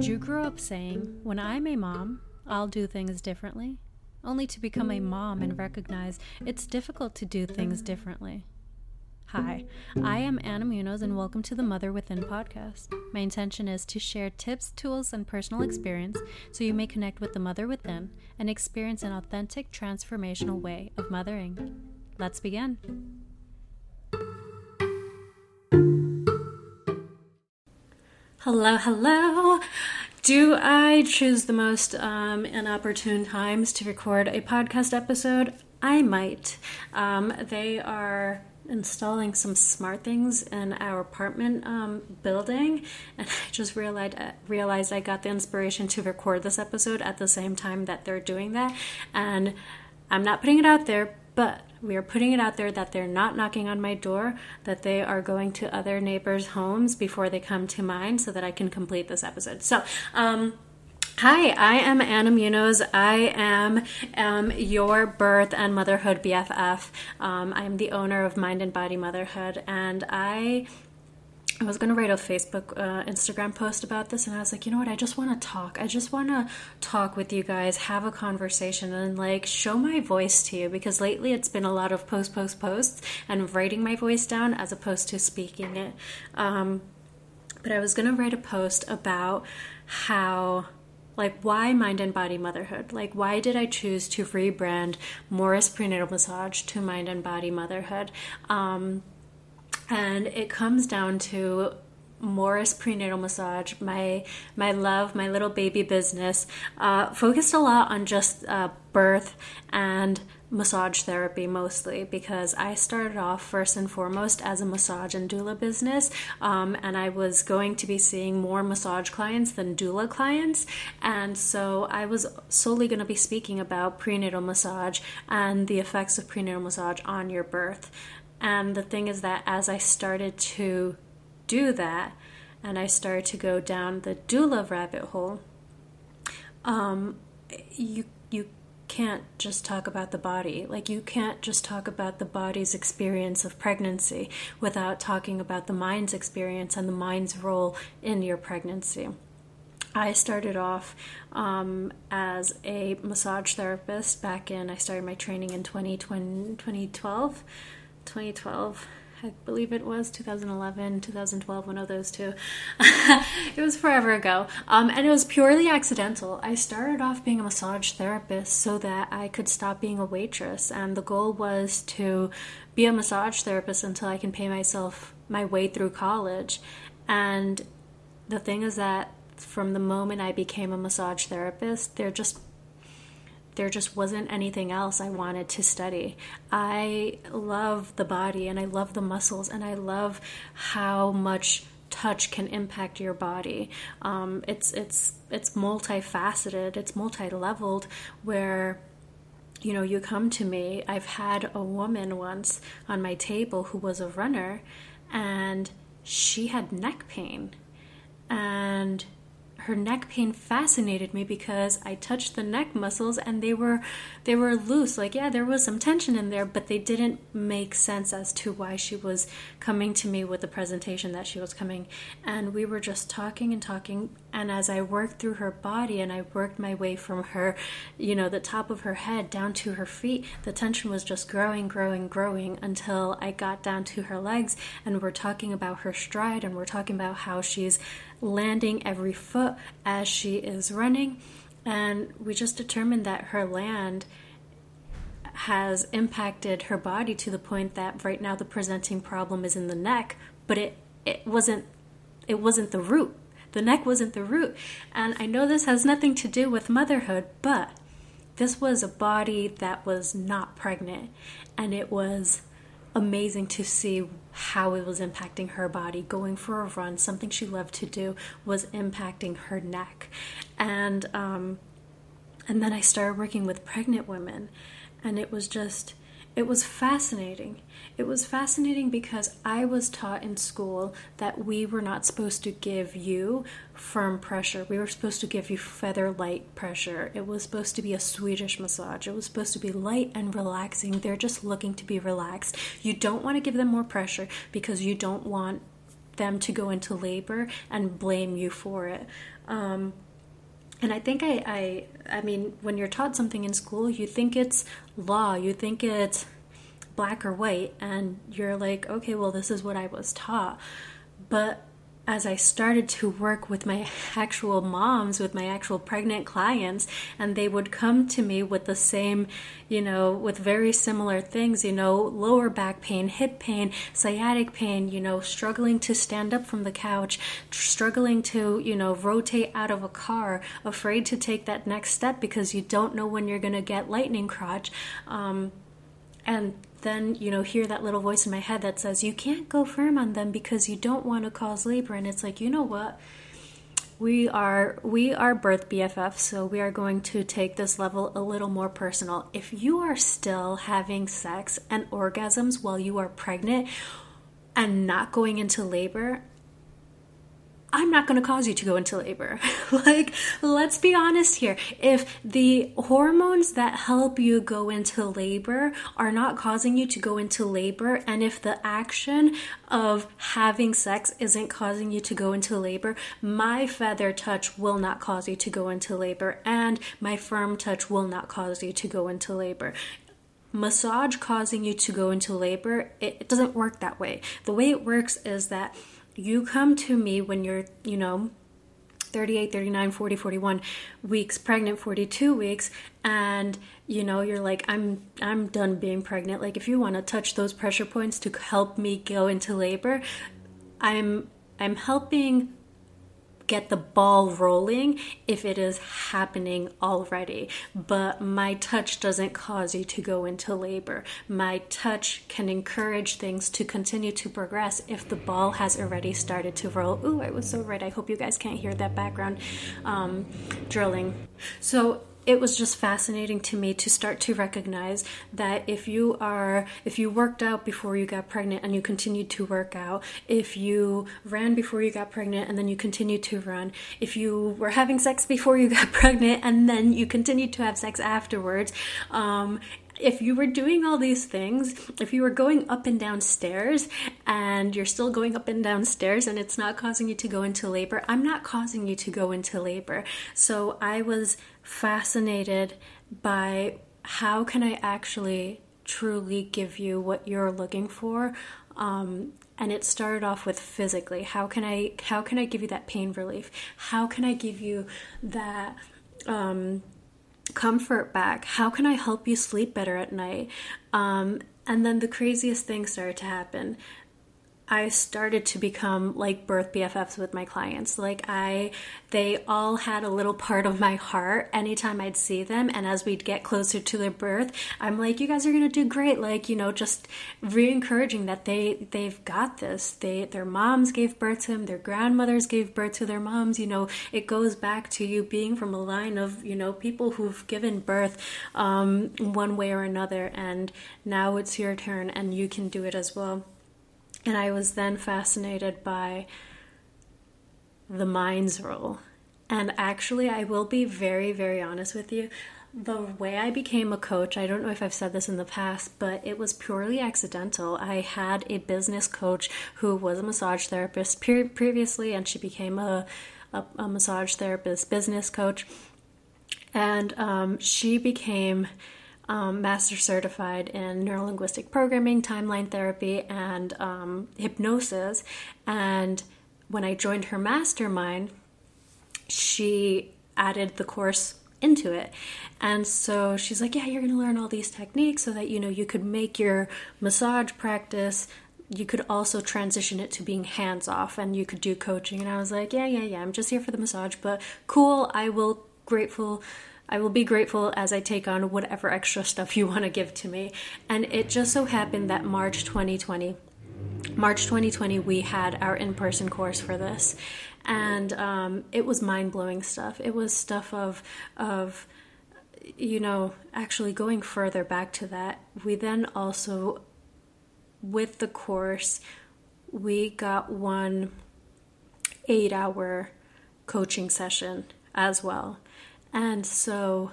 Did you grow up saying, when I'm a mom, I'll do things differently? Only to become a mom and recognize it's difficult to do things differently. Hi, I am Anna Munoz, and welcome to the Mother Within podcast. My intention is to share tips, tools, and personal experience so you may connect with the mother within and experience an authentic, transformational way of mothering. Let's begin. Hello, hello. Do I choose the most um, inopportune times to record a podcast episode? I might. Um, they are installing some smart things in our apartment um, building, and I just realized realized I got the inspiration to record this episode at the same time that they're doing that, and I'm not putting it out there, but we are putting it out there that they're not knocking on my door, that they are going to other neighbors' homes before they come to mine so that I can complete this episode. So, um, Hi, I am Anna Munoz. I am um, your birth and motherhood BFF. Um, I am the owner of Mind and Body Motherhood, and I I was to write a Facebook, uh, Instagram post about this, and I was like, you know what? I just want to talk. I just want to talk with you guys, have a conversation, and like show my voice to you because lately it's been a lot of post, post, posts and writing my voice down as opposed to speaking it. Um, but I was to write a post about how like why mind and body motherhood like why did i choose to rebrand morris prenatal massage to mind and body motherhood um, and it comes down to Morris prenatal massage, my my love, my little baby business, uh, focused a lot on just uh, birth and massage therapy mostly because I started off first and foremost as a massage and doula business, um, and I was going to be seeing more massage clients than doula clients, and so I was solely going to be speaking about prenatal massage and the effects of prenatal massage on your birth. And the thing is that as I started to do that, and I started to go down the doula rabbit hole, um, you you can't just talk about the body. Like you can't just talk about the body's experience of pregnancy without talking about the mind's experience and the mind's role in your pregnancy. I started off um, as a massage therapist back in, I started my training in 2020, 2012. 2012 I believe it was 2011, 2012, one of those two. it was forever ago. Um, and it was purely accidental. I started off being a massage therapist so that I could stop being a waitress. And the goal was to be a massage therapist until I can pay myself my way through college. And the thing is that from the moment I became a massage therapist, there just there just wasn't anything else I wanted to study. I love the body and I love the muscles and I love how much touch can impact your body. Um, it's it's it's multifaceted. It's multi-leveled where you know you come to me. I've had a woman once on my table who was a runner and she had neck pain and her neck pain fascinated me because I touched the neck muscles and they were they were loose. Like yeah, there was some tension in there, but they didn't make sense as to why she was coming to me with the presentation that she was coming. And we were just talking and talking and as I worked through her body and I worked my way from her, you know, the top of her head down to her feet, the tension was just growing, growing, growing until I got down to her legs and we're talking about her stride and we're talking about how she's landing every foot as she is running. And we just determined that her land has impacted her body to the point that right now the presenting problem is in the neck, but it, it wasn't it wasn't the root. The neck wasn't the root. And I know this has nothing to do with motherhood, but this was a body that was not pregnant and it was amazing to see how it was impacting her body. Going for a run, something she loved to do, was impacting her neck. And um, and then I started working with pregnant women, and it was just it was fascinating. It was fascinating because I was taught in school that we were not supposed to give you firm pressure. We were supposed to give you feather light pressure. It was supposed to be a Swedish massage. It was supposed to be light and relaxing. They're just looking to be relaxed. You don't want to give them more pressure because you don't want them to go into labor and blame you for it. Um, and I think I, I, I mean, when you're taught something in school, you think it's law, you think it's black or white, and you're like, okay, well, this is what I was taught. But as I started to work with my actual moms, with my actual pregnant clients, and they would come to me with the same, you know, with very similar things, you know, lower back pain, hip pain, sciatic pain, you know, struggling to stand up from the couch, struggling to, you know, rotate out of a car, afraid to take that next step because you don't know when you're going to get lightning crotch. Um, and then you know hear that little voice in my head that says you can't go firm on them because you don't want to cause labor and it's like you know what we are we are birth BFF, so we are going to take this level a little more personal. If you are still having sex and orgasms while you are pregnant and not going into labor, I'm not going to cause you to go into labor. like, let's be honest here. If the hormones that help you go into labor are not causing you to go into labor, and if the action of having sex isn't causing you to go into labor, my feather touch will not cause you to go into labor, and my firm touch will not cause you to go into labor massage causing you to go into labor, it, doesn't work that way. The way it works is that you come to me when you're, you know, 38, 39, 40, 41 weeks pregnant, 42 weeks and you know, you're like I'm I'm done being pregnant. Like if you want to touch those pressure points to help me go into labor, I'm I'm helping get the ball rolling if it is happening already. But my touch doesn't cause you to go into labor. My touch can encourage things to continue to progress if the ball has already started to roll. Ooh, I was so right. I hope you guys can't hear that background um, drilling. So it was just fascinating to me to start to recognize that if you are if you worked out before you got pregnant and you continued to work out if you ran before you got pregnant and then you continued to run if you were having sex before you got pregnant and then you continued to have sex afterwards um, if you were doing all these things, if you were going up and down stairs and you're still going up and down stairs and it's not causing you to go into labor, I'm not causing you to go into labor. So I was fascinated by how can I actually truly give you what you're looking for? Um, and it started off with physically. How can i how can i give you that pain relief? How can i give you that um, comfort back? How can I help you sleep better at night? Um, and then the craziest thing started to happen. I started to become like birth BFFs with my clients. Like I they all had a little part of my heart anytime I'd see them and as we'd get closer to their birth, I'm like you guys are going to do great. Like, you know, just re-encouraging that they they've got this. They their moms gave birth to them, their grandmothers gave birth to their moms, you know, it goes back to you being from a line of, you know, people who've given birth um, one way or another and now it's your turn and you can do it as well. And I was then fascinated by the mind's role. And actually, I will be very, very honest with you. The way I became a coach, I don't know if I've said this in the past, but it was purely accidental. I had a business coach who was a massage therapist pre- previously, and she became a, a, a massage therapist, business coach. And um, she became um, master certified in neurolinguistic programming, timeline therapy, and um, hypnosis. And when I joined her mastermind, she added the course into it. And so she's like, Yeah, you're going to learn all these techniques so that you know you could make your massage practice. You could also transition it to being hands off and you could do coaching. And I was like, Yeah, yeah, yeah, I'm just here for the massage, but cool, I will grateful I will be grateful as I take on whatever extra stuff you want to give to me. And it just so happened that March 2020, March 2020, we had our in person course for this. And um, it was mind blowing stuff. It was stuff of, of, you know, actually going further back to that, we then also, with the course, we got one eight hour coaching session as well. And so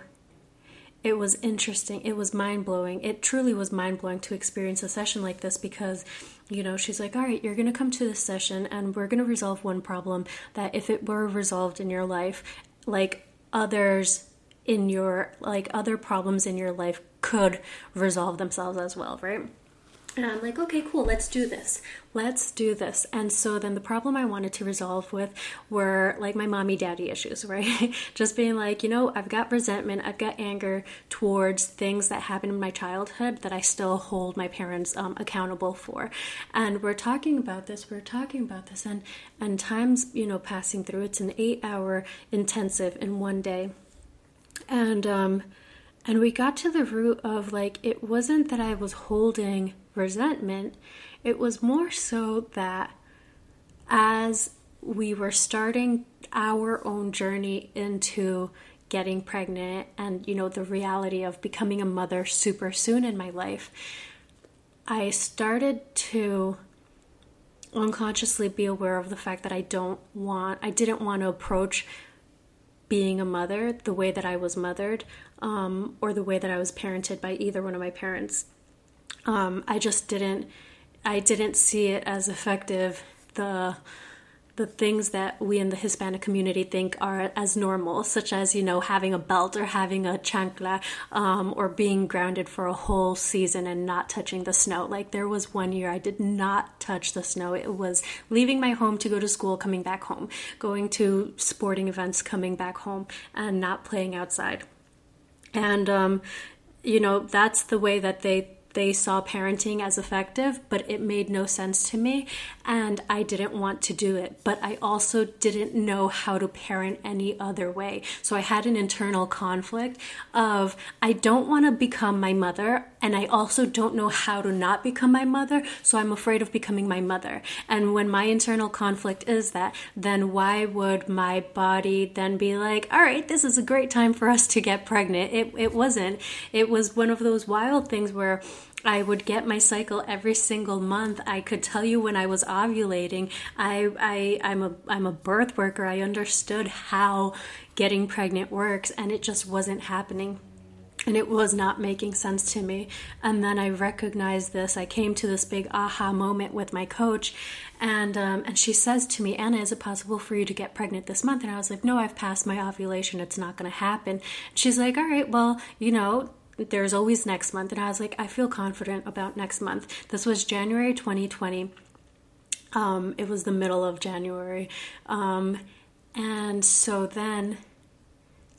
it was interesting. It was mind blowing. It truly was mind blowing to experience a session like this because you know, she's like, all right, you're going to come to this session and we're going to resolve one problem that if it were resolved in your life, like others in your, like other problems in your life could resolve themselves as well, right? And I'm like, okay, cool, let's do this. Let's do this. And so then the problem I wanted to resolve with were like my mommy daddy issues, right? Just being like, you know, I've got resentment, I've got anger towards things that happened in my childhood that I still hold my parents um, accountable for. And we're talking about this, we're talking about this, and, and time's, you know, passing through. It's an eight hour intensive in one day. And, um, and we got to the root of like, it wasn't that I was holding resentment, it was more so that as we were starting our own journey into getting pregnant and you know the reality of becoming a mother super soon in my life i started to unconsciously be aware of the fact that i don't want i didn't want to approach being a mother the way that i was mothered um, or the way that i was parented by either one of my parents um, I just didn't I didn't see it as effective. The the things that we in the Hispanic community think are as normal, such as you know having a belt or having a chancla, um, or being grounded for a whole season and not touching the snow. Like there was one year I did not touch the snow. It was leaving my home to go to school, coming back home, going to sporting events, coming back home, and not playing outside. And um, you know that's the way that they they saw parenting as effective, but it made no sense to me and I didn't want to do it. But I also didn't know how to parent any other way. So I had an internal conflict of I don't want to become my mother and I also don't know how to not become my mother, so I'm afraid of becoming my mother. And when my internal conflict is that, then why would my body then be like, all right, this is a great time for us to get pregnant? It, it wasn't. It was one of those wild things where I would get my cycle every single month. I could tell you when I was ovulating. I, I I'm a I'm a birth worker. I understood how getting pregnant works, and it just wasn't happening and it was not making sense to me. And then I recognized this. I came to this big aha moment with my coach, and um, and she says to me, Anna, is it possible for you to get pregnant this month? And I was like, No, I've passed my ovulation. It's not going to happen. she's like, All right, well, you know. There's always next month. And I was like, I feel confident about next month. This was January 2020. Um, it was the middle of January. Um, and so then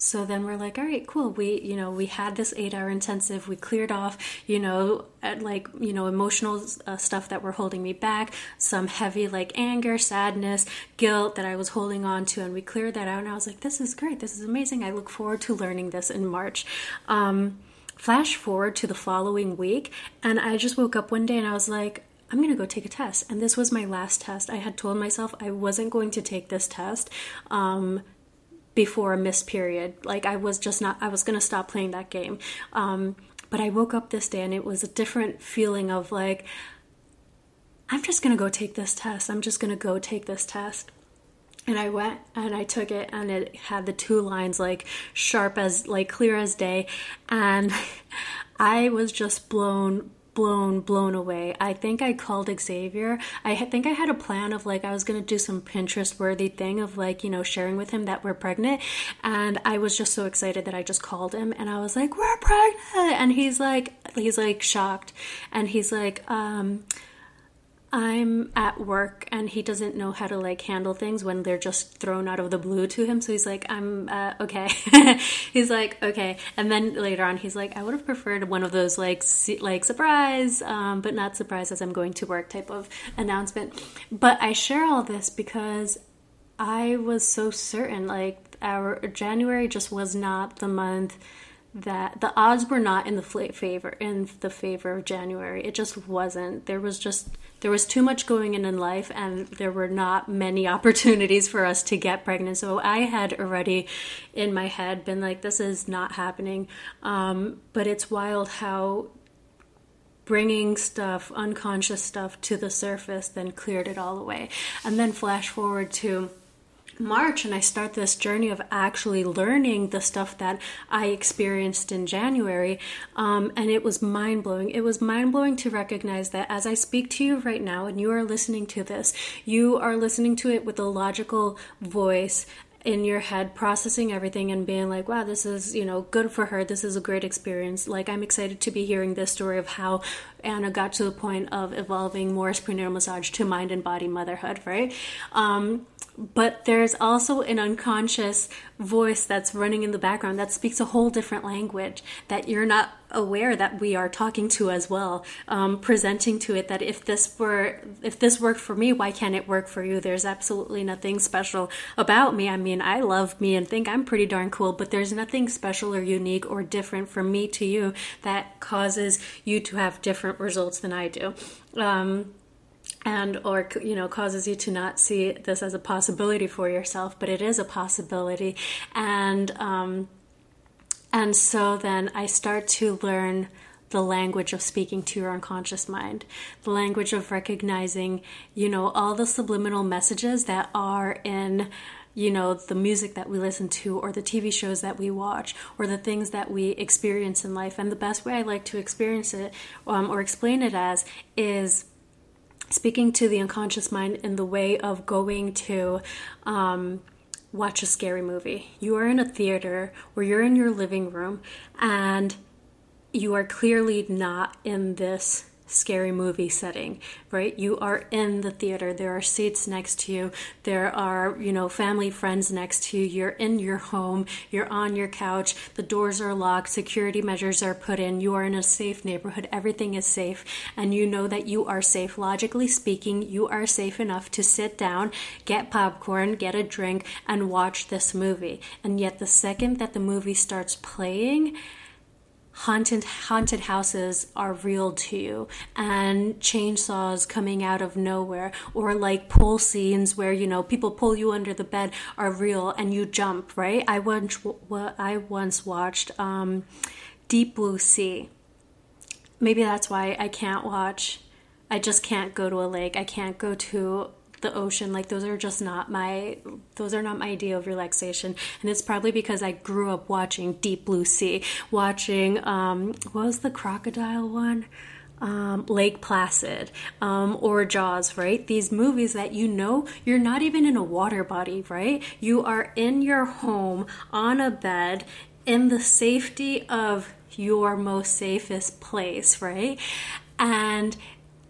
so then we're like all right cool we you know we had this eight hour intensive we cleared off you know like you know emotional uh, stuff that were holding me back some heavy like anger sadness guilt that i was holding on to and we cleared that out and i was like this is great this is amazing i look forward to learning this in march um, flash forward to the following week and i just woke up one day and i was like I'm to go take a test. And this was my last test. I had told myself I wasn't going to take this test. Um, before a missed period. Like I was just not, I was to stop playing that game. Um, but I woke up this day and it was a different feeling of like, I'm just to go take this test. I'm just to go take this test. And I went and I took it, and it had the two lines like sharp as, like clear as day. And I was just blown blown blown away. I think I called Xavier. I think I had a plan of like I was going to do some Pinterest worthy thing of like, you know, sharing with him that we're pregnant and I was just so excited that I just called him and I was like, "We're pregnant." And he's like he's like shocked and he's like um I'm at work and he doesn't know how to like handle things when they're just thrown out of the blue to him. So he's like, I'm uh, okay. he's like, okay. And then later on, he's like, I would have preferred one of those like like surprise, um, but not surprise as I'm going to work type of announcement. But I share all this because I was so certain like our January just was not the month that the odds were not in the favor in the favor of January. It just wasn't. There was just there was too much going in in life, and there were not many opportunities for us to get pregnant. So I had already in my head been like, "This is not happening." Um, but it's wild how bringing stuff, unconscious stuff, to the surface, then cleared it all away, and then flash forward to March and I start this journey of actually learning the stuff that I experienced in January. Um, and it was mind blowing. It was mind blowing to recognize that as I speak to you right now and you are listening to this, you are listening to it with a logical voice in your head processing everything and being like wow this is you know good for her this is a great experience like i'm excited to be hearing this story of how anna got to the point of evolving morris prenatal massage to mind and body motherhood right um, but there's also an unconscious voice that's running in the background that speaks a whole different language that you're not aware that we are talking to as well um, presenting to it that if this were if this worked for me why can't it work for you? There's absolutely nothing special about me. I mean i love me and think i'm pretty darn cool but there's nothing special or unique or different from me to you that causes you to have different results than i do. Um, and or you know causes you to not see this as a possibility for yourself but it is a possibility. And um, and so then i start to learn the language of speaking to your unconscious mind the language of recognizing you know all the subliminal messages that are in you know the music that we listen to or the TV shows that we watch or the things that we experience in life. And the best way I like to experience it um, or explain it as is speaking to the unconscious mind in the way of going to um, watch a scary movie. You are in a theater or you're in your living room and you are clearly not in this scary movie setting, right? You are in the theater. There are seats next to you. There are, you know, family, friends next to you. You're in your home. You're on your couch. The doors are locked. Security measures are put in. You are in a safe neighborhood. Everything is safe. And you know that you are safe. Logically speaking, you are safe enough to sit down, get popcorn, get a drink, and watch this movie. And yet, the second that the movie starts playing, haunted haunted houses are real to you. And chainsaws coming out of nowhere or like pull scenes where you know people pull you under the bed are real and you jump right? I once i once watched um, deep blue sea. Maybe that's why i can't watch i just can't go to a lake. I can't go to the ocean like those are just not my those are not my idea of relaxation and it's probably because i grew up watching deep blue sea watching um what was the crocodile one um, Lake Placid um, or Jaws, right? These movies that you know you're not even in a water body, right? You are in your home on a bed in the safety of your most safest place, right? And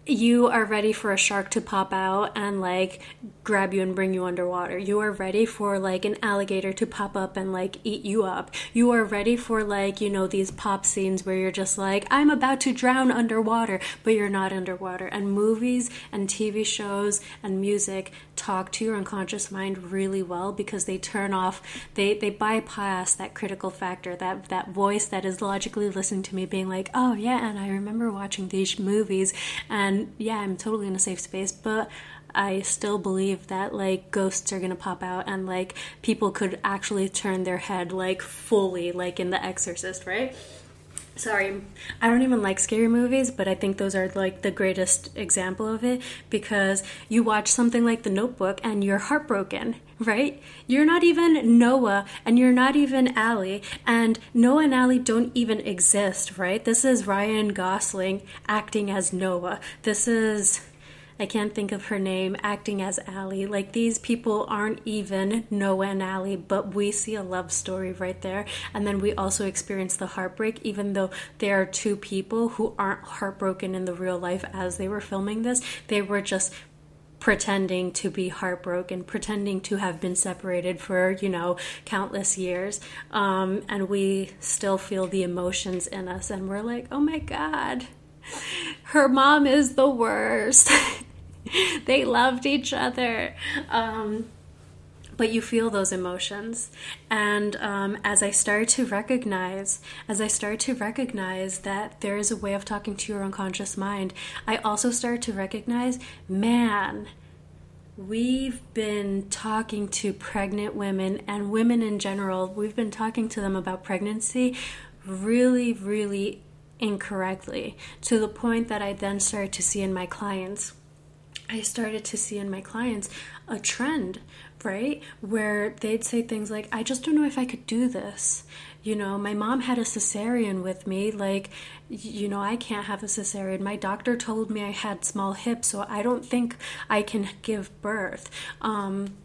you are ready for a shark to pop out and like grab you and bring you underwater. You are ready for like an alligator to pop up and like eat you up. You are ready for like, you know, these pop scenes where you're just like, I'm about to drown underwater, but you're not underwater. And movies and TV shows and music talk to your unconscious mind really well because they turn off, they, they bypass that critical factor, that, that voice that is logically listening to me being like, oh yeah, and I remember watching these movies and yeah, I'm totally in a safe space, but I still believe that like ghosts are gonna pop out and like people could actually turn their head like fully, like in The Exorcist, right? Sorry, I don't even like scary movies, but I think those are like the greatest example of it because you watch something like The Notebook and you're heartbroken, right? You're not even Noah and you're not even Allie, and Noah and Allie don't even exist, right? This is Ryan Gosling acting as Noah. This is I can't think of her name, acting as Allie. Like these people aren't even Noah and Allie, but we see a love story right there. And then we also experience the heartbreak, even though there are two people who aren't heartbroken in the real life as they were filming this. They were just pretending to be heartbroken, pretending to have been separated for, you know, countless years. Um, and we still feel the emotions in us, and we're like, oh my God, her mom is the worst. they loved each other. Um, but you feel those emotions. And um, as I start to recognize, as I start to recognize that there is a way of talking to your unconscious mind, I also start to recognize, man, we've been talking to pregnant women and women in general, we've been talking to them about pregnancy really, really incorrectly to the point that I then start to see in my clients I started to see in my clients a trend, right? Where they'd say things like, I just don't know if I could do this. You know, my mom had a cesarean with me. Like, you know, I can't have a cesarean. My doctor told me I had small hips, so I don't think I can give birth. Um,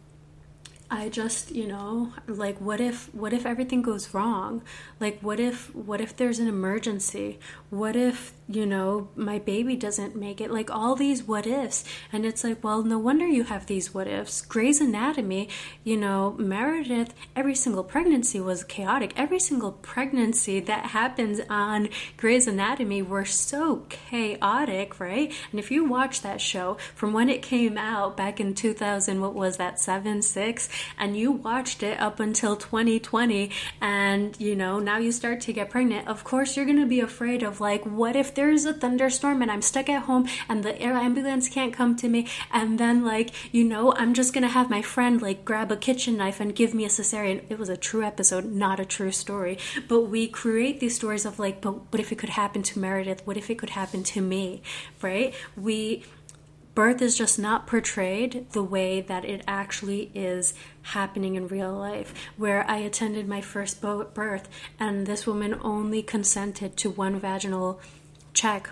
I just, you know, like what if what if everything goes wrong? Like what if what if there's an emergency? What if, you know, my baby doesn't make it? Like all these what ifs. And it's like, well, no wonder you have these what ifs. Grey's Anatomy, you know, Meredith, every single pregnancy was chaotic. Every single pregnancy that happens on Grey's Anatomy were so chaotic, right? And if you watch that show from when it came out back in 2000, what was that, 7, 6? And you watched it up until 2020 and you know now you start to get pregnant. Of course you're going to be afraid of like what if there's a thunderstorm and i'm stuck at home and the air ambulance can't come to me? And then like you know i'm just going to have my friend like grab a kitchen knife and give me a cesarean. It was a true episode not a true story. But we create these stories of like but what if it could happen to meredith? What if it could happen to me? Right? We birth is just not portrayed the way that it actually is happening in real life. Where I attended my first birth, and this woman only consented to one vaginal check.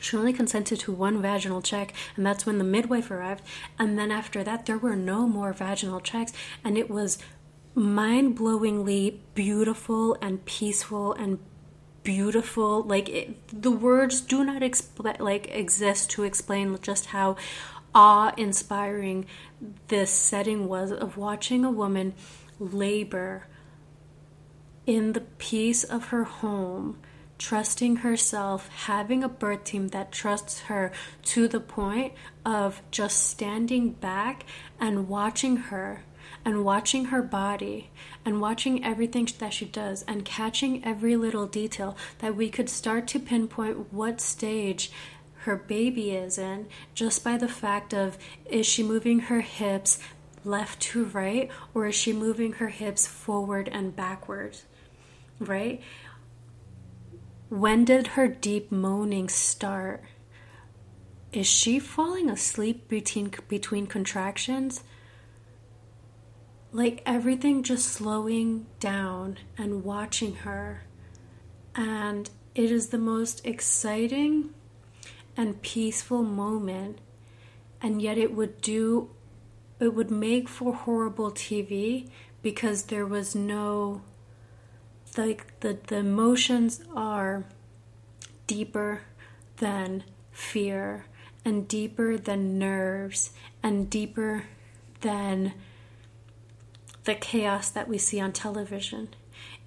She only consented to one vaginal check, and that's when the midwife arrived. And then after that, there were no more vaginal checks, and it was mind blowingly beautiful and peaceful and beautiful like it, the words do not expl- like exist to explain just how awe-inspiring this setting was of watching a woman labor in the peace of her home trusting herself, having a birth team that trusts her to the point of just standing back and watching her and watching her body and watching everything that she does and catching every little detail that we could start to pinpoint what stage her baby is in just by the fact of is she moving her hips left to right or is she moving her hips forward and backwards right? When did her deep moaning start? Is she falling asleep between between contractions like everything just slowing down and watching her. And it is the most exciting and peaceful moment. And yet it would do, it would make for horrible TV because there was no, like, the, the emotions are deeper than fear and deeper than nerves and deeper than the chaos that we see on television.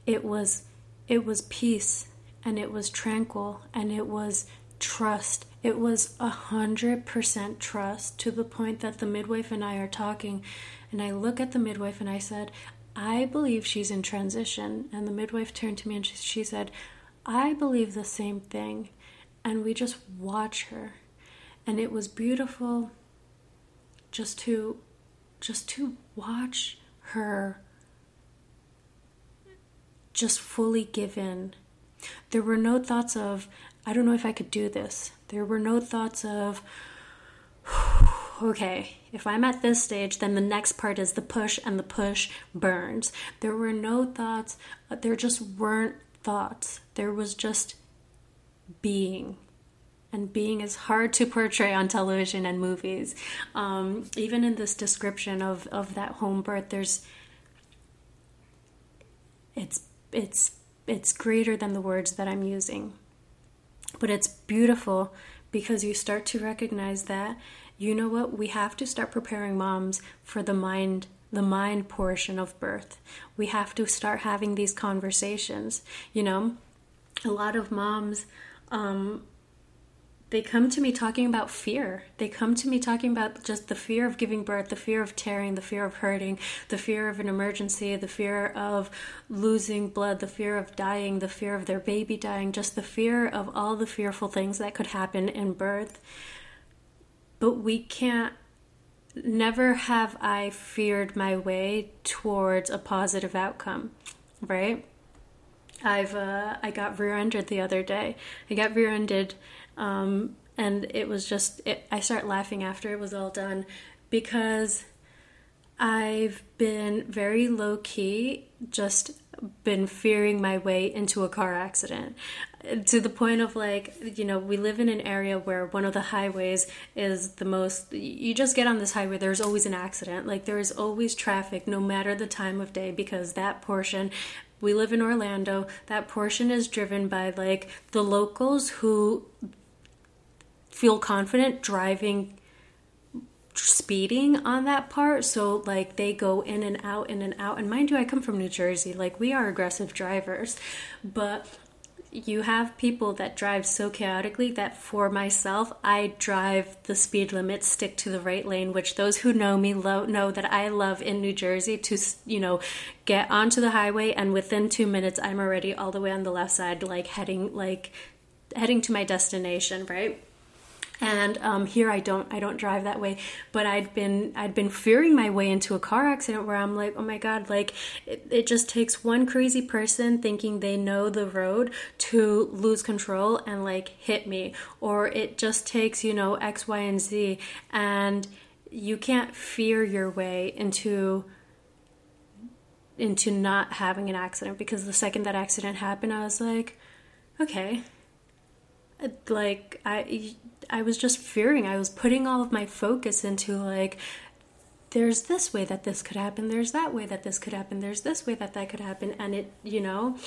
It was it was peace and it was tranquil and it was trust. It was a hundred percent trust to the point that the midwife and I are talking and I look at the midwife and I said, I believe she's in transition. And the midwife turned to me and she, she said, I believe the same thing. And we just watch her. And it was beautiful just to just to watch her just fully given. There were no thoughts of, I don't know if I could do this. There were no thoughts of, okay, if I'm at this stage, then the next part is the push, and the push burns. There were no thoughts, uh, there just weren't thoughts. There was just being and being is hard to portray on television and movies. Um, even in this description of, of that home birth, there's it's it's it's greater than the words that I'm using. But it's beautiful because you start to recognize that you know what we have to start preparing moms for the mind the mind portion of birth. We have to start having these conversations. You know, a lot of moms um, they come to me talking about fear. They come to me talking about just the fear of giving birth, the fear of tearing, the fear of hurting, the fear of an emergency, the fear of losing blood, the fear of dying, the fear of their baby dying, just the fear of all the fearful things that could happen in birth. But we can't, never have I feared my way towards a positive outcome, right? I've uh, I got rear-ended the other day. I got rear-ended um, and it was just it, I start laughing after it was all done because I've been very low key, just been fearing my way into a car accident. To the point of like you know we live in an area where one of the highways is the most you just get on this highway there's always an accident. Like there is always traffic no matter the time of day because that portion we live in Orlando that portion is driven by like the locals who feel confident driving speeding on that part. So like they go in and out in and out. And mind you I come from New Jersey. Like we are aggressive drivers. But you have people that drive so chaotically that for myself I drive the speed limit stick to the right lane which those who know me lo- know that I love in New Jersey to you know get onto the highway and within 2 minutes I'm already all the way on the left side like heading like heading to my destination right and um, here I don't I don't drive that way. But I'd been I'd been fearing my way into a car accident where I'm like oh my god like it, it just takes one crazy person thinking they know the road to lose control and like hit me. Or it just takes you know X Y and Z. And you can't fear your way into into not having an accident. Because the second that accident happened I was like okay. Like I I was just fearing. I was putting all of my focus into like there's this way that this could happen, there's that way that this could happen, there's this way that that could happen and it, you know,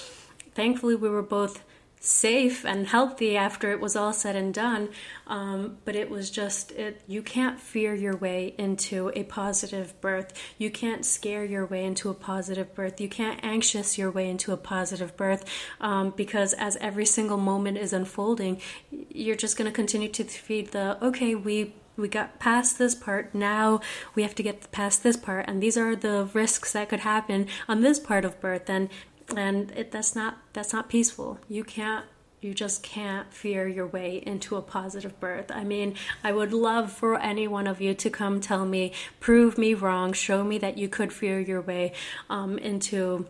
thankfully we were both safe and healthy after it was all said and done. Um, but it was just, it, you can't fear your way into a positive birth. You can't scare your way into a positive birth. You can't anxious your way into a positive birth um, because as every single moment is unfolding, you're just going to continue to feed the, okay, we we got past this part now we have to get past this part and these are the risks that could happen on this part of birth and and it, that's not that's not peaceful you can't you just can't fear your way into a positive birth. I mean, I would love for any one of you to come tell me, prove me wrong, show me that you could fear your way um, into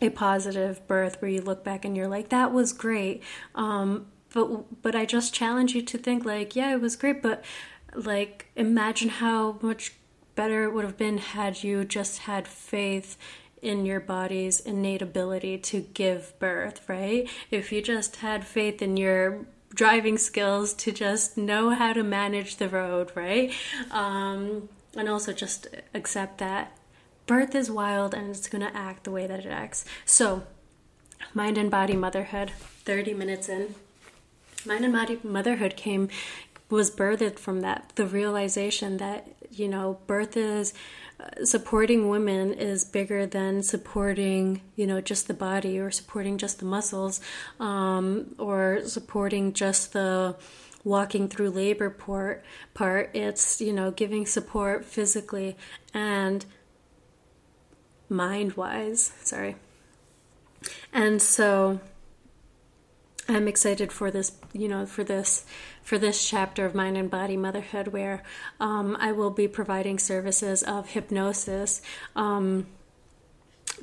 a positive birth where you look back and you're like, that was great. Um, but but I just challenge you to think like, yeah, it was great, but like imagine how much better it would have been had you just had faith in your body's innate ability to give birth, right? If you just had faith in your driving skills to just know how to manage the road, right? Um, and also just accept that birth is wild and it's going to act the way that it acts. So, mind and body motherhood, 30 minutes in. Mind and body motherhood came was birthed from that the realization that you know birth is supporting women is bigger than supporting you know just the body or supporting just the muscles um, or supporting just the walking through labor part part. It's you know giving support physically and mind wise sorry. And so i'm excited for this you know for this for this chapter of Mind and Body Motherhood, where um, I will be providing services of hypnosis. Um,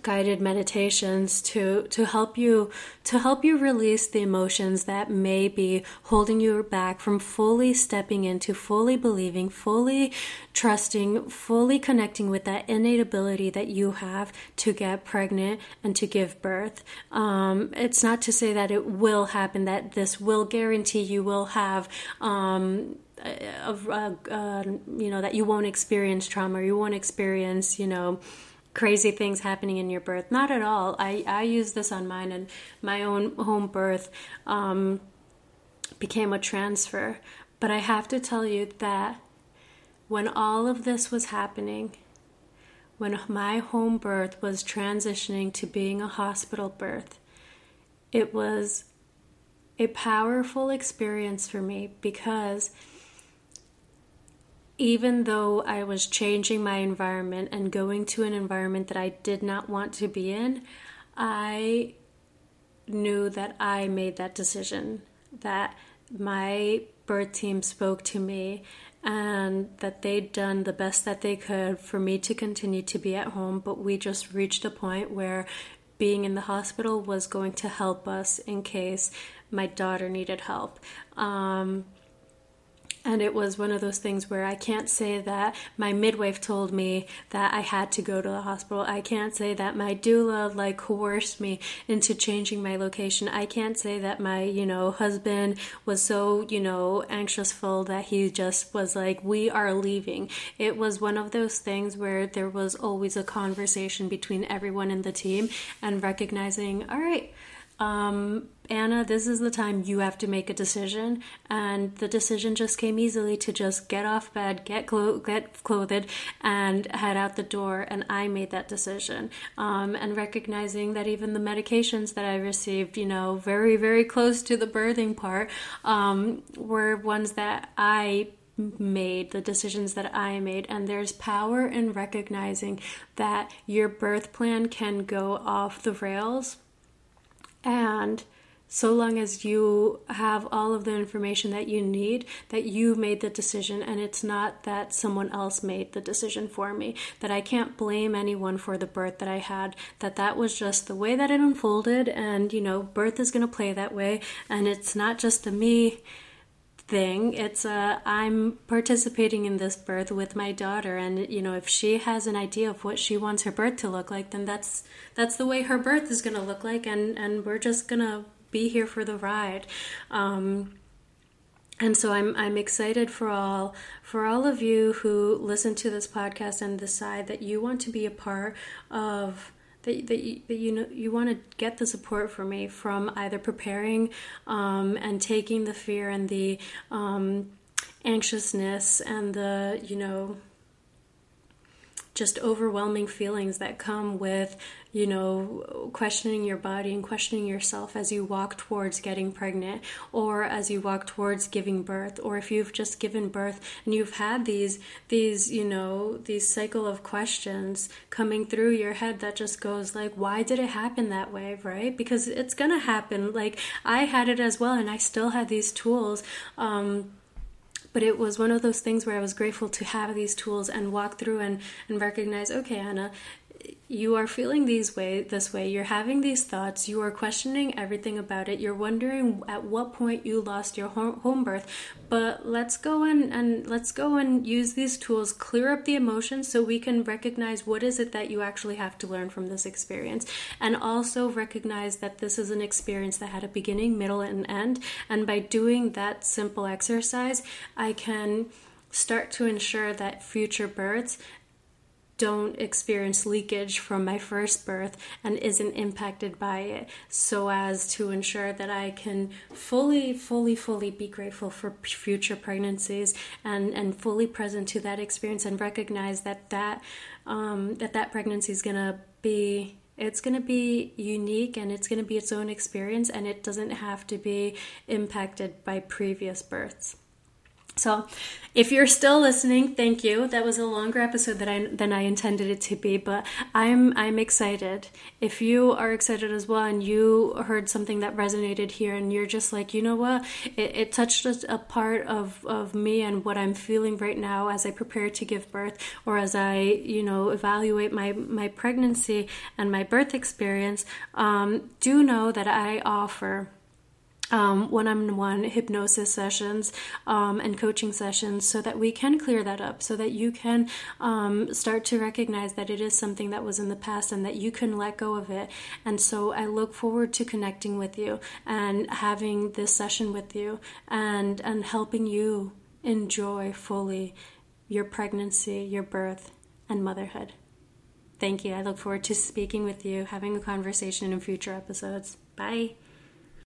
guided meditations to to help you to help you release the emotions that may be holding you back from fully stepping into fully believing fully trusting fully connecting with that innate ability that you have to get pregnant and to give birth. Um, it's not to say that it will happen that this will guarantee you will have um, of uh, uh, you know that you won't experience trauma you won't experience you know crazy things happening in your birth. Not at all. I, I use this on mine, and my own home birth um, became a transfer. But I have to tell you that when all of this was happening, when my home birth was transitioning to being a hospital birth, it was a powerful experience for me because even though I was changing my environment and going to an environment that I did not want to be in, I knew that I made that decision, that my birth team spoke to me and that they'd done the best that they could for me to continue to be at home, but we just reached a point where being in the hospital was going to help us in case my daughter needed help. Um, and it was one of those things where I can't say that my midwife told me that I had to go to the hospital. I can't say that my doula like coerced me into changing my location. I can't say that my, you know, husband was so, you know, anxiousful that he just was like, we are leaving. It was one of those things where there was always a conversation between everyone in the team and recognizing, all right, um, Anna, this is the time you have to make a decision. And the decision just came easily to just get off bed, get, clo- get clothed, and head out the door. And I made that decision. Um, and recognizing that even the medications that I received, you know, very, very close to the birthing part, um, were ones that I made, the decisions that I made. And there's power in recognizing that your birth plan can go off the rails and so long as you have all of the information that you need, that you made the decision and it's not that someone else made the decision for me, that I can't blame anyone for the birth that I had, that that was just the way that it unfolded and you know, birth is going to play that way and it's not just a me thing. It's uh, I'm participating in this birth with my daughter, and you know, if she has an idea of what she wants her birth to look like, then that's that's the way her birth is going to look like, and and we're just gonna be here for the ride. Um, and so I'm I'm excited for all for all of you who listen to this podcast and decide that you want to be a part of that, that, you, that you know you want to get the support from me from either preparing um, and taking the fear and the um, anxiousness and the you know just overwhelming feelings that come with, you know, questioning your body and questioning yourself as you walk towards getting pregnant or as you walk towards giving birth or if you've just given birth and you've had these these, you know, these cycle of questions coming through your head that just goes like why did it happen that way, right? Because it's going to happen. Like I had it as well and I still had these tools um but it was one of those things where I was grateful to have these tools and walk through and, and recognize, okay, Anna, you are feeling these way this way you're having these thoughts you are questioning everything about it you're wondering at what point you lost your home birth but let's go and, and let's go and use these tools clear up the emotions so we can recognize what is it that you actually have to learn from this experience and also recognize that this is an experience that had a beginning middle and end and by doing that simple exercise i can start to ensure that future births don't experience leakage from my first birth and isn't impacted by it so as to ensure that I can fully fully fully be grateful for future pregnancies and and fully present to that experience and recognize that that um, that that pregnancy is going to be it's going to be unique and it's going to be its own experience and it doesn't have to be impacted by previous births so, if you're still listening, thank you. That was a longer episode than I, than I intended it to be, but I'm I'm excited. If you are excited as well, and you heard something that resonated here, and you're just like, you know what, it, it touched a part of of me and what I'm feeling right now as I prepare to give birth, or as I you know evaluate my my pregnancy and my birth experience. Um, do know that I offer um, one-on-one hypnosis sessions um, and coaching sessions so that we can clear that up so that you can um, start to recognize that it is something that was in the past and that you can let go of it. And so i look forward to connecting with you and having this session with you and and helping you enjoy fully your pregnancy your birth and motherhood. Thank you. I look forward to speaking with you having a conversation in future episodes. Bye